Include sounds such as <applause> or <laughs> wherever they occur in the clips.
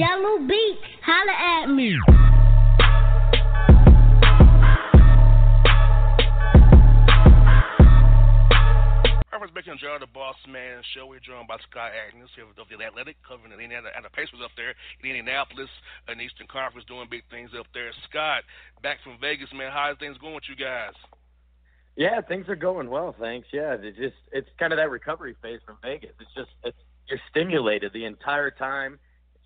Jello Beats, holla at me. Reference back enjoy the Boss Man Show. We're joined by Scott Agness here of the Athletic, covering the Indiana and the Pacers up there in Indianapolis, in the Eastern Conference, doing big things up there. Scott, back from Vegas, man. How's things going with you guys? Yeah, things are going well, thanks. Yeah, it's just it's kind of that recovery phase from Vegas. It's just it's you're stimulated the entire time.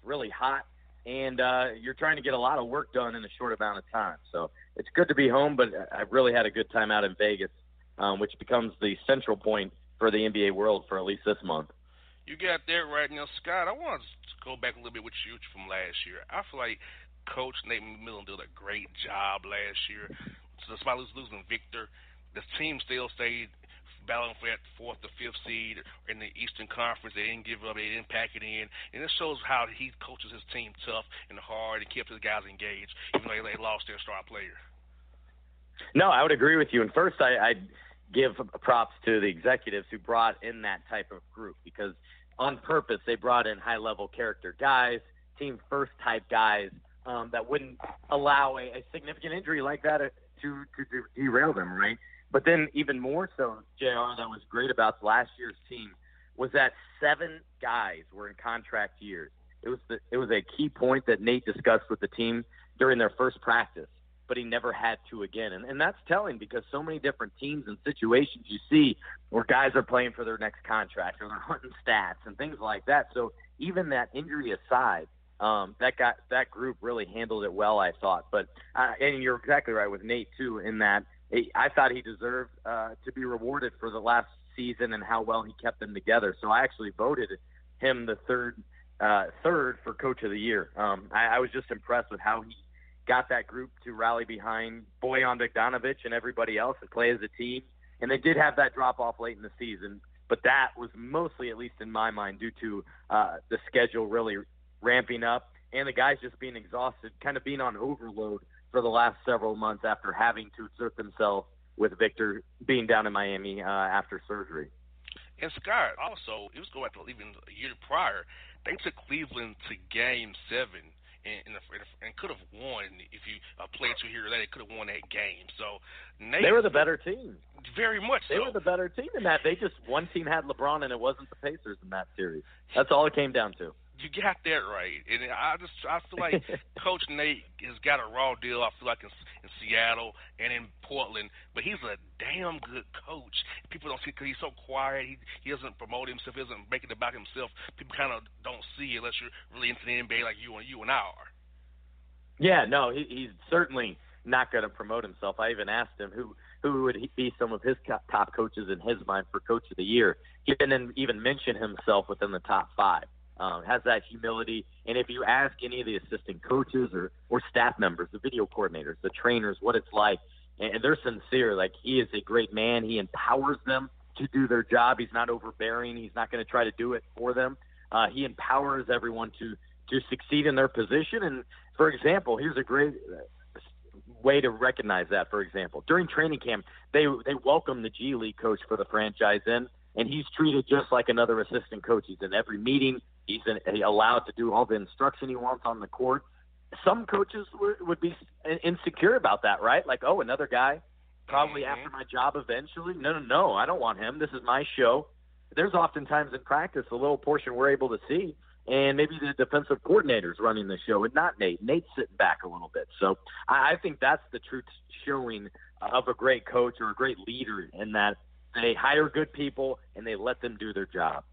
Really hot, and uh, you're trying to get a lot of work done in a short amount of time. So it's good to be home, but I've really had a good time out in Vegas, um, which becomes the central point for the NBA world for at least this month. You got that right now, Scott. I want to go back a little bit with you from last year. I feel like Coach Nate McMillan did a great job last year. So despite losing Victor, the team still stayed battling for that fourth or fifth seed in the Eastern Conference. They didn't give up. They didn't pack it in, and it shows how he coaches his team tough and hard and kept his guys engaged, even though they lost their star player. No, I would agree with you. And first, I, I'd give props to the executives who brought in that type of group because on purpose they brought in high level character guys, team first type guys um, that wouldn't allow a, a significant injury like that to, to, to derail them, right? But then even more so, Jr. That was great about last year's team was that seven guys were in contract years. It was the, it was a key point that Nate discussed with the team during their first practice, but he never had to again. And, and that's telling because so many different teams and situations you see where guys are playing for their next contract or they're <laughs> hunting stats and things like that. So even that injury aside, Um, that got that group really handled it well, I thought. But uh, and you're exactly right with Nate too, in that I thought he deserved uh, to be rewarded for the last season and how well he kept them together. So I actually voted him the third uh, third for Coach of the Year. Um, I, I was just impressed with how he got that group to rally behind Bojan Bogdanovic and everybody else and play as a team. And they did have that drop off late in the season, but that was mostly, at least in my mind, due to uh, the schedule really ramping up and the guys just being exhausted, kind of being on overload for the last several months after having to exert themselves with Victor being down in Miami uh, after surgery. And Scott, also, it was going back to even a year prior. They took Cleveland to Game Seven and, and, and could have won if you uh, played to here. They could have won that game. So Nate, they were the better team. Very much. They so. were the better team in that. They just one team had LeBron and it wasn't the Pacers in that series. That's all it came down to. You got that right, and I just I feel like <laughs> Coach Nate has got a raw deal. I feel like in, in Seattle and in Portland, but he's a damn good coach. People don't see because he's so quiet. He he doesn't promote himself. He doesn't make it about himself. People kind of don't see unless you're really into the NBA like you and you and I are. Yeah, no, he, he's certainly not going to promote himself. I even asked him who who would be some of his top coaches in his mind for Coach of the Year. He didn't even mention himself within the top five um, has that humility. And if you ask any of the assistant coaches or, or staff members, the video coordinators, the trainers, what it's like, and they're sincere, like he is a great man. He empowers them to do their job. He's not overbearing. He's not going to try to do it for them. Uh, he empowers everyone to to succeed in their position. And for example, here's a great uh, way to recognize that. For example, during training camp, they they welcome the G League coach for the franchise in, and he's treated just like another assistant coach. He's in every meeting. He's allowed to do all the instruction he wants on the court. Some coaches would, would be insecure about that, right? Like, oh, another guy, probably mm-hmm. after my job eventually. No, no, no, I don't want him. This is my show. There's oftentimes in practice a little portion we're able to see, and maybe the defensive coordinator's running the show and not Nate. Nate's sitting back a little bit. So I, I think that's the true showing of a great coach or a great leader in that they hire good people and they let them do their job.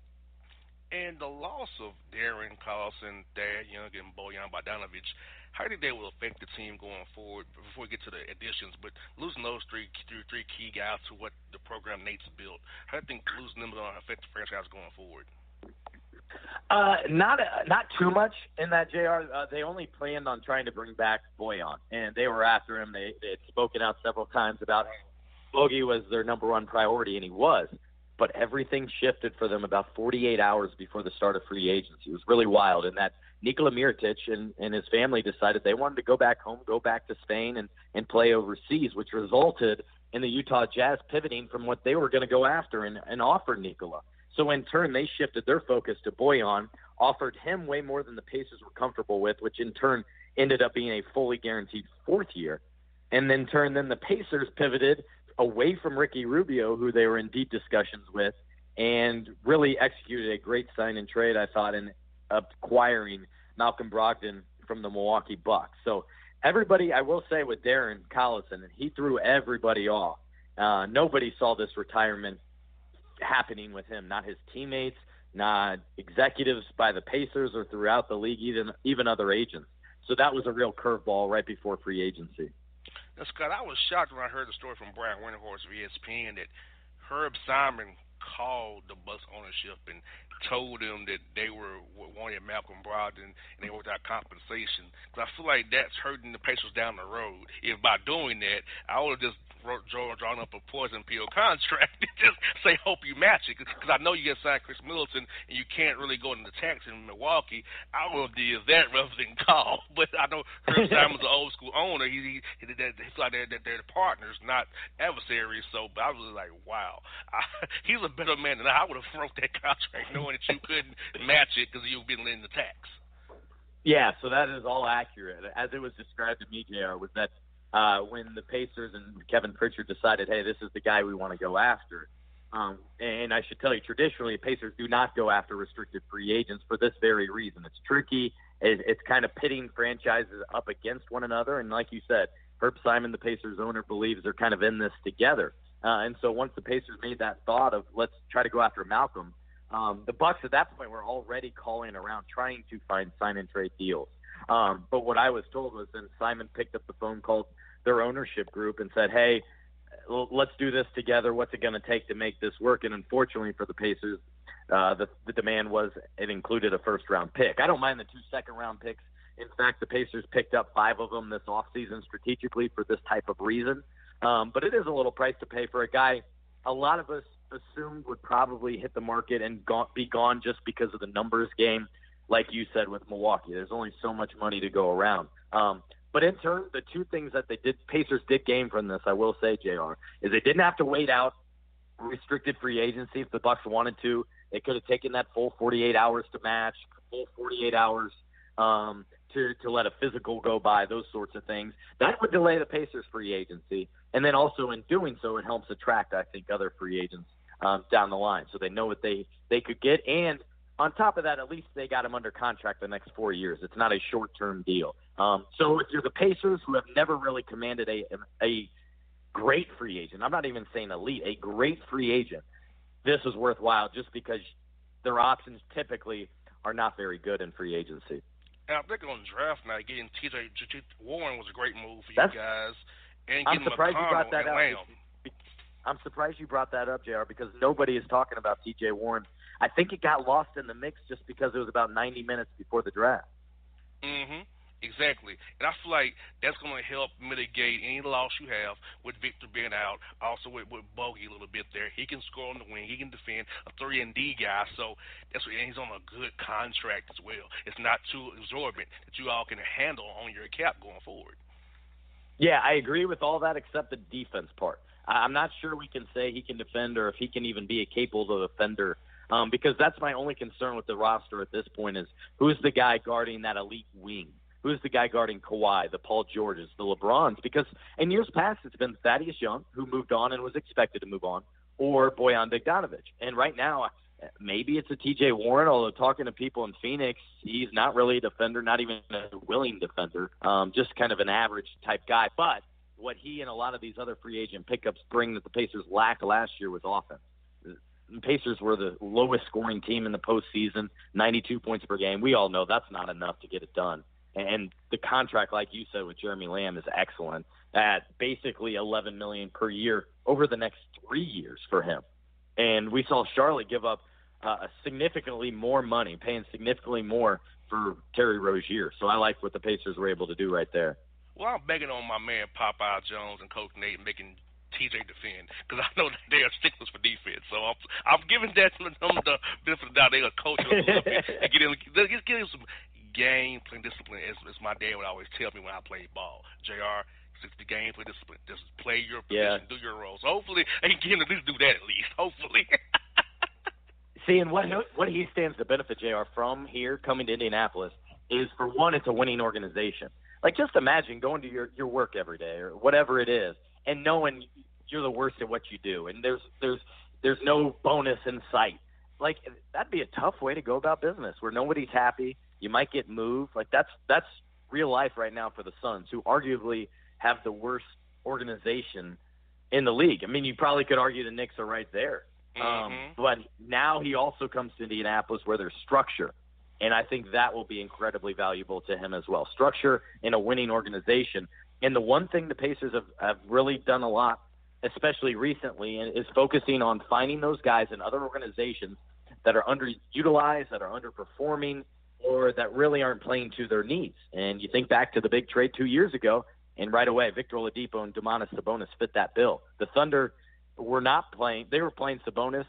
And the loss of Darren Collison, Thad Young, and Bojan Bogdanovic, how do you think they will affect the team going forward? Before we get to the additions, but losing those three, three, three key guys to what the program Nate's built, how do you think losing them is going to affect the franchise going forward? Uh, not uh, not too much in that Jr. Uh, they only planned on trying to bring back Bojan, and they were after him. They, they had spoken out several times about Bogey was their number one priority, and he was but everything shifted for them about 48 hours before the start of free agency. It was really wild, and that Nikola Mirotic and, and his family decided they wanted to go back home, go back to Spain, and and play overseas, which resulted in the Utah Jazz pivoting from what they were going to go after and, and offer Nikola. So in turn, they shifted their focus to Bojan, offered him way more than the Pacers were comfortable with, which in turn ended up being a fully guaranteed fourth year. And then turn then the Pacers pivoted away from Ricky Rubio, who they were in deep discussions with, and really executed a great sign and trade, I thought, in acquiring Malcolm Brogdon from the Milwaukee Bucks. So everybody, I will say, with Darren Collison, he threw everybody off. Uh, nobody saw this retirement happening with him, not his teammates, not executives by the Pacers or throughout the league, even even other agents. So that was a real curveball right before free agency. Now, Scott, I was shocked when I heard the story from Brian Windhorst of ESPN that Herb Simon called the Bucks ownership and told them that they were wanting Malcolm Brogdon and they wanted without compensation. Because I feel like that's hurting the Pacers down the road. If by doing that, I would have just drawn up a poison pill contract <laughs> just say, hope you match it. Because I know you get signed Khris Middleton and you can't really go into tax in Milwaukee. I would do that <laughs> rather than call. But I know Herb Simon's <laughs> an old school owner. He, he, he, he feel like they're, they're, they're partners, not adversaries. So, but I was like, wow. I, he's a better man than I. I would have wrote that contract knowing that you couldn't match it because you've been in the tax. Yeah, so that is all accurate. As it was described to me, JR, was that uh, when the Pacers and Kevin Pritchard decided, hey, this is the guy we want to go after. Um, and I should tell you, traditionally, Pacers do not go after restricted free agents for this very reason. It's tricky. It, it's kind of pitting franchises up against one another. And like you said, Herb Simon, the Pacers owner, believes they're kind of in this together. Uh, and so once the Pacers made that thought of let's try to go after Malcolm, Um, the Bucks at that point were already calling around trying to find sign and trade deals. Um, but what I was told was then Simon picked up the phone, called their ownership group, and said, "Hey, let's do this together. What's it going to take to make this work?" And unfortunately for the Pacers, uh, the, the demand was it included a first round pick. I don't mind the two second round picks. In fact, the Pacers picked up five of them this offseason strategically for this type of reason. Um, but it is a little price to pay for a guy a lot of us assumed would probably hit the market and go- be gone just because of the numbers game, like you said with Milwaukee. There's only so much money to go around. Um, but in turn, the two things that they did, Pacers did gain from this, I will say, Jr. is they didn't have to wait out restricted free agency if the Bucks wanted to. They could have taken that full 48 hours to match, full 48 hours um, to to let a physical go by, those sorts of things. That would delay the Pacers free agency, and then also in doing so, it helps attract, I think, other free agents um, down the line, so they know what they they could get, and on top of that, at least they got him under contract the next four years. It's not a short term deal. Um, so if you're the Pacers, who have never really commanded a a great free agent, I'm not even saying elite, a great free agent, this is worthwhile just because their options typically are not very good in free agency. And I'm thinking on draft night, getting TJ Warren was a great move for That's, you guys. And I'm surprised you brought that up. I'm surprised you brought that up, Jr. Because nobody is talking about TJ Warren. I think it got lost in the mix just because it was about 90 minutes before the draft. Mm-hmm. Exactly. And I feel like that's going to help mitigate any loss you have with Victor being out. Also with, with Bogey a little bit there. He can score on the wing. He can defend a three and D guy. So that's what, and he's on a good contract as well. It's not too exorbitant that you all can handle on your cap going forward. Yeah, I agree with all that except the defense part. I'm not sure we can say he can defend or if he can even be a capable defender um, because that's my only concern with the roster at this point is who's the guy guarding that elite wing who's the guy guarding Kawhi, the Paul Georges, the LeBrons? Because in years past, it's been Thaddeus Young, who moved on and was expected to move on, or Bojan Bogdanovic. And right now, maybe it's a TJ Warren, although talking to people in Phoenix, he's not really a defender, not even a willing defender, um, just kind of an average type guy. But what he and a lot of these other free agent pickups bring that the Pacers lacked last year was offense. Pacers were the lowest scoring team in the postseason, 92 points per game. We all know that's not enough to get it done. And the contract, like you said, with Jeremy Lamb is excellent at basically 11 million per year over the next three years for him. And we saw Charlotte give up uh, significantly more money, paying significantly more for Terry Rozier. So I like what the Pacers were able to do right there. Well, I'm begging on my man Popeye Jones and Coach Nate making TJ defend because I know that they are sticklers for defense. So I'm I'm giving that to them the benefit of the doubt. They are coaching a little bit and get him get, get him some game playing discipline As, is my dad would always tell me when I played ball. Jr. It's the game play discipline. Just play your position, yeah. do your roles. hopefully, he can at least do that at least. Hopefully. <laughs> See, and what what he stands to benefit Jr. from here coming to Indianapolis is for one, it's a winning organization. Like just imagine going to your your work every day or whatever it is, and knowing you're the worst at what you do, and there's there's there's no bonus in sight. Like that'd be a tough way to go about business, where nobody's happy you might get moved. Like that's that's real life right now for the Suns, who arguably have the worst organization in the league. I mean, you probably could argue the Knicks are right there. Um, mm-hmm. Um, but now he also comes to Indianapolis where there's structure. And I think that will be incredibly valuable to him as well. Structure in a winning organization. And the one thing the Pacers have, have really done a lot, especially recently, and is focusing on finding those guys in other organizations that are underutilized, that are underperforming, or that really aren't playing to their needs. And you think back to the big trade two years ago, and right away, Victor Oladipo and Domantas Sabonis fit that bill. The Thunder were not playing; they were playing Sabonis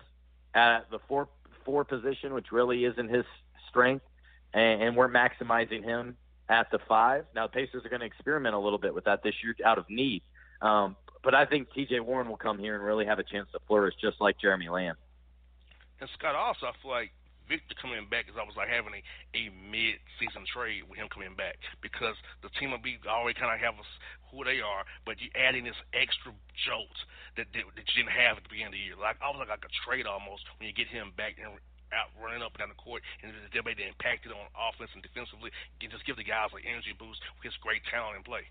at the four four position, which really isn't his strength, and, and weren't maximizing him at the five. Now the Pacers are going to experiment a little bit with that this year out of need. Um, but I think T.J. Warren will come here and really have a chance to flourish, just like Jeremy Lamb. And Scott, also I feel like Victor coming back is almost like having a, a mid season trade with him coming back because the team will be already kind of have us who they are, but you adding this extra jolt that, that that you didn't have at the beginning of the year. Like almost like a trade almost when you get him back and out running up and down the court and they'll be impacted on offense and defensively. You just give the guys like energy boost with his great talent and play.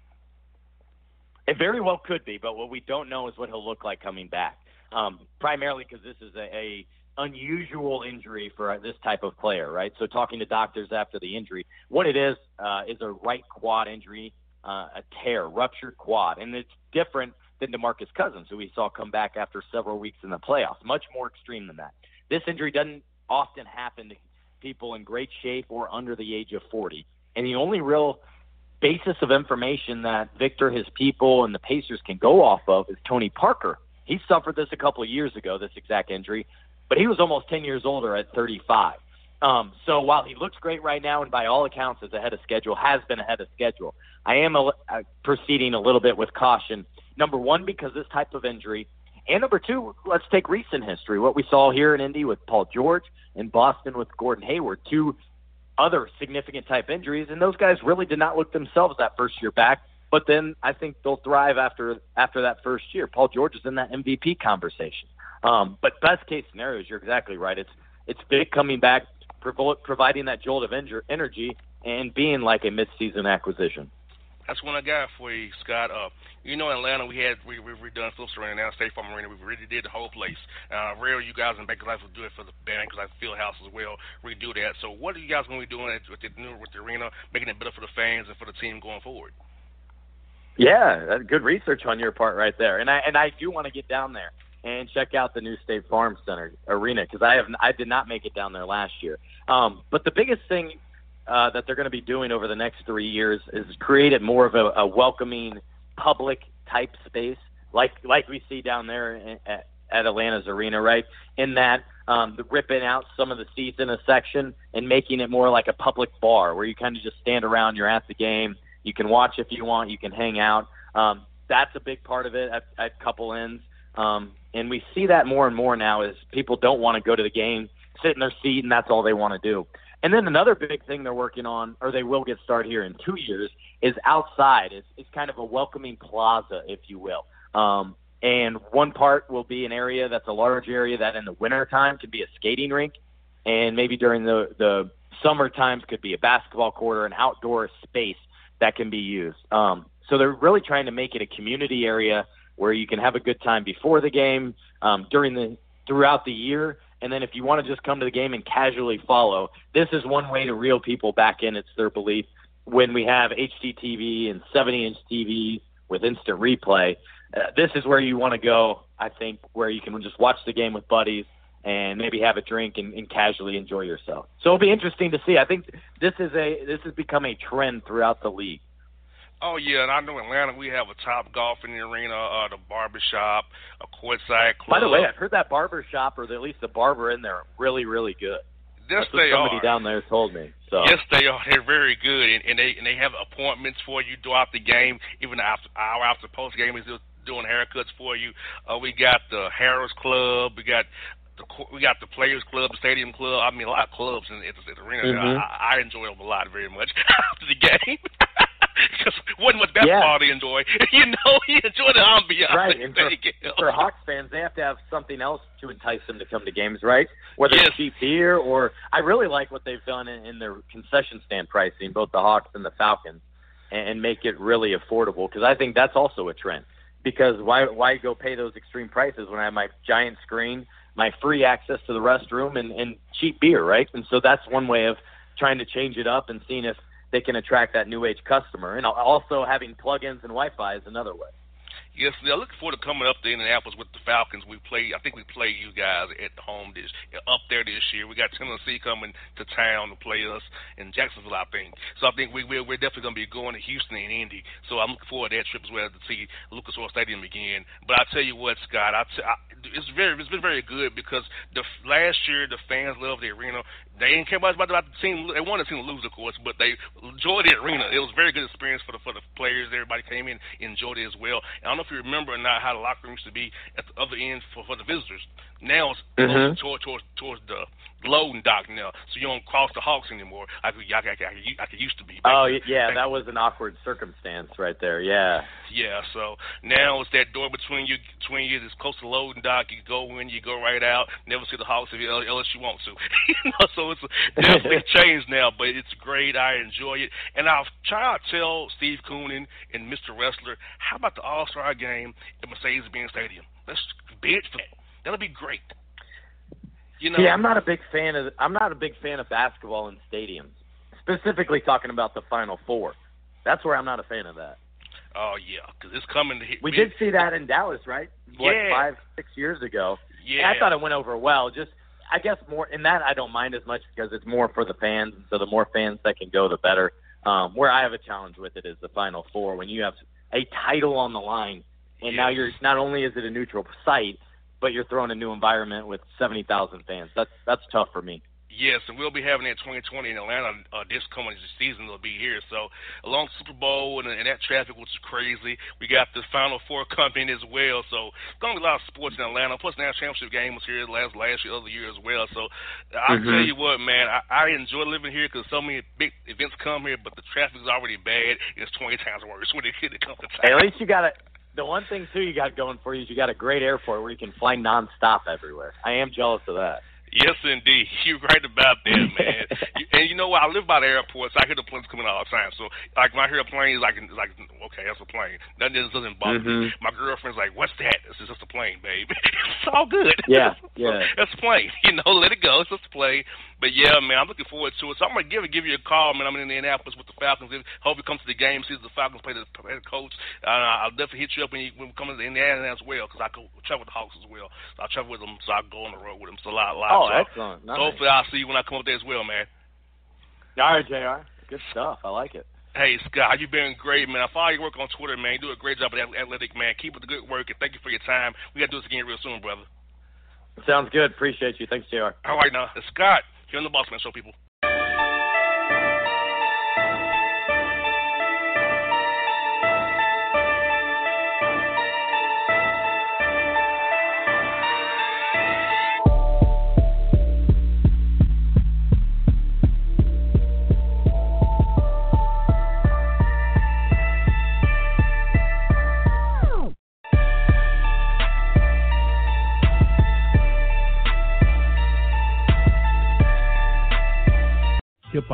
It very well could be, but what we don't know is what he'll look like coming back. Um, primarily because this is a, a unusual injury for this type of player, right? So talking to doctors after the injury, what it is uh, is a right quad injury, uh, a tear, ruptured quad, and it's different than DeMarcus Cousins, who we saw come back after several weeks in the playoffs. Much more extreme than that. This injury doesn't often happen to people in great shape or under the age of 40, and the only real basis of information that Victor, his people, and the Pacers can go off of is Tony Parker. He suffered this a couple of years ago, this exact injury, but he was almost 10 years older at 35. Um, so while he looks great right now, and by all accounts is ahead of schedule, has been ahead of schedule, I am a, uh, proceeding a little bit with caution. Number one, because this type of injury, and number two, let's take recent history. What we saw here in Indy with Paul George, in Boston with Gordon Hayward, two other significant type injuries, and those guys really did not look themselves that first year back. But then I think they'll thrive after after that first year. Paul George is in that MVP conversation. Um, but best case scenarios, you're exactly right. It's it's Vic coming back, providing that jolt of energy, and being like a midseason acquisition. That's one I got for you, Scott. Uh, you know, in Atlanta, we had we we redone Phillips Arena now, State Farm Arena. We really did the whole place. Uh, rare you guys in Bankers Life will do it for the Bankers Life Field House as well. Redo that. So, what are you guys going to be doing with the new with the arena, making it better for the fans and for the team going forward? Yeah, good research on your part right there. And I and I do want to get down there and check out the new State Farm Center arena because I have I did not make it down there last year. Um, but the biggest thing uh, that they're going to be doing over the next three years is create it more of a, a welcoming public type space, like like we see down there in, at, at Atlanta's arena, right? In that um, the ripping out some of the seats in a section and making it more like a public bar where you kind of just stand around, you're at the game, you can watch if you want, you can hang out. Um, that's a big part of it at, at couple ends. Um, and we see that more and more now is people don't want to go to the game, sit in their seat, and that's all they want to do. And then another big thing they're working on, or they will get started here in two years, is outside. It's, it's kind of a welcoming plaza, if you will. Um, and one part will be an area that's a large area that in the wintertime could be a skating rink, and maybe during the, the summer times could be a basketball court or an outdoor space that can be used. Um, so they're really trying to make it a community area where you can have a good time before the game, um, during the throughout the year, and then if you want to just come to the game and casually follow, this is one way to reel people back in. It's their belief when we have HDTV and 70-inch TVs with instant replay. Uh, this is where you want to go. I think where you can just watch the game with buddies and maybe have a drink and, and casually enjoy yourself. So it'll be interesting to see. I think this is a this has become a trend throughout the league. Oh yeah, and I know Atlanta. We have a top golf in the arena, uh, the barbershop, a courtside club. By the way, I've heard that barbershop, or at least the barber in there, really, really good. Yes, That's what they somebody are. down there told me. So yes, they are. They're very good, and, and they and they have appointments for you throughout the game. Even after hour after post game, is doing haircuts for you. Uh, we got the Harris Club. We got the we got the Players Club, the Stadium Club. I mean, a lot of clubs in, in the arena. Mhm. I, I enjoy them a lot, very much <laughs> after the game. <laughs> Because wasn't much basketball to enjoy. <laughs> You know, he enjoyed the ambiance. right, and for, for Hawks fans, they have to have something else to entice them to come to games, right? Whether Yes. it's cheap beer or I really like what they've done in, in their concession stand pricing, both the Hawks and the Falcons, and, and make it really affordable because I think that's also a trend. Because why why go pay those extreme prices when I have my giant screen, my free access to the restroom, and, and cheap beer, right? And so that's one way of trying to change it up and seeing if they can attract that new age customer, and also having plugins and Wi-Fi is another way. Yes, they're looking forward to coming up to Indianapolis with the Falcons. We play, I think we play you guys at home this up there this year. We got Tennessee coming to town to play us in Jacksonville, I think. So I think we we're, we're definitely going to be going to Houston and Indy. So I'm looking forward to that trip as well to see Lucas Oil Stadium again. But I tell you what, Scott, I, t- I it's very it's been very good because the last year the fans loved the arena. They didn't care much about, about the team. They wanted the team to lose, of course, but they enjoyed the arena. It was a very good experience for the for the players. Everybody came in, enjoyed it as well. And I don't know if you remember or not how the locker room used to be at the other end for, for the visitors. Now it's Mhm. towards towards towards the loading dock now, so you don't cross the Hawks anymore. Like we like, like, like, like it used to be. Oh y- yeah, that was an awkward circumstance right there. Yeah. Yeah, so now it's that door between you between you that's close to the loading dock. You go in, you go right out. Never see the Hawks if you, unless you want to. <laughs> you know, so it's definitely <laughs> changed now, but it's great. I enjoy it, and I'll try to tell Steve Koonin and Mr. Ressler how about the All Star game at Mercedes-Benz Stadium. Let's bid for that. That'll be great. You know, yeah, I'm not a big fan of I'm not a big fan of basketball in stadiums. Specifically talking about the Final Four. That's where I'm not a fan of that. Oh yeah, because it's coming. To hit, we did see that in Dallas, right? What, Yeah. five, six years ago. Yeah, And I thought it went over well. Just, I guess more in that I don't mind as much because it's more for the fans. So the more fans that can go, the better. Um, where I have a challenge with it is the Final Four when you have a title on the line, and now you're not only is it a neutral site, but you're throwing a new environment with seventy thousand fans. That's that's tough for me. Yes, and we'll be having that 2020 in Atlanta uh, this coming season. Will be here. So along Super Bowl and, and that traffic, which is crazy. We got the Final Four coming as well. So going to be a lot of sports in Atlanta. Plus, the national championship game was here last last year, other year as well. So I Mhm. tell you what, man, I, I enjoy living here because so many big events come here, but the traffic is already bad. It's 20 times worse when it, it comes to time. at least you got a. The one thing too you got going for you is you got a great airport where you can fly nonstop everywhere. I am jealous of that. Yes, indeed. <laughs> You're right about that, man. <laughs> And you know what? I live by the airport, so I hear the planes coming all the time. So, like, when I hear a plane, it's like, it's like okay, that's a plane. That just doesn't bother me. Mhm. My girlfriend's like, what's that? It's just a plane, babe. <laughs> it's all good. Yeah, yeah. That's a plane. You know, let it go. It's just a plane. But yeah, man, I'm looking forward to it. So I'm gonna give give you a call, man. I'm in Indianapolis with the Falcons. Hope you come to the game, see the Falcons play the, the coach. Uh, I'll definitely hit you up when you when we come to Indiana as well, because I go travel with the Hawks as well. So I travel with them, so I go on the road with them. So a lot, a lot. Oh, so excellent. Nice. Hopefully, I'll see you when I come up there as well, man. All right, Jr. Good stuff. I like it. Hey, Scott, you've been great, man. I follow your work on Twitter, man. You do a great job at Athletic, man. Keep up the good work, and thank you for your time. We got to do this again real soon, brother. Sounds good. Appreciate you. Thanks, Jr. All right, now. Scott here on the Boss Man Show, people.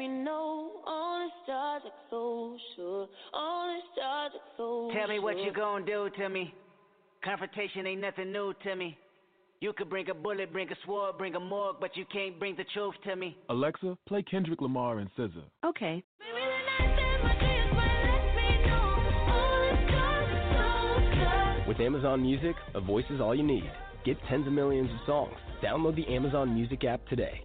Me know. All the stars are so sure. All the stars are so Tell me what sure. you gonna do to me. Confrontation ain't nothing new to me. You could bring a bullet, bring a sword, bring a morgue, but you can't bring the truth to me. Alexa, play Kendrick Lamar and SZA. Okay. With Amazon Music, a voice is all you need. Get tens of millions of songs. Download the Amazon Music app today.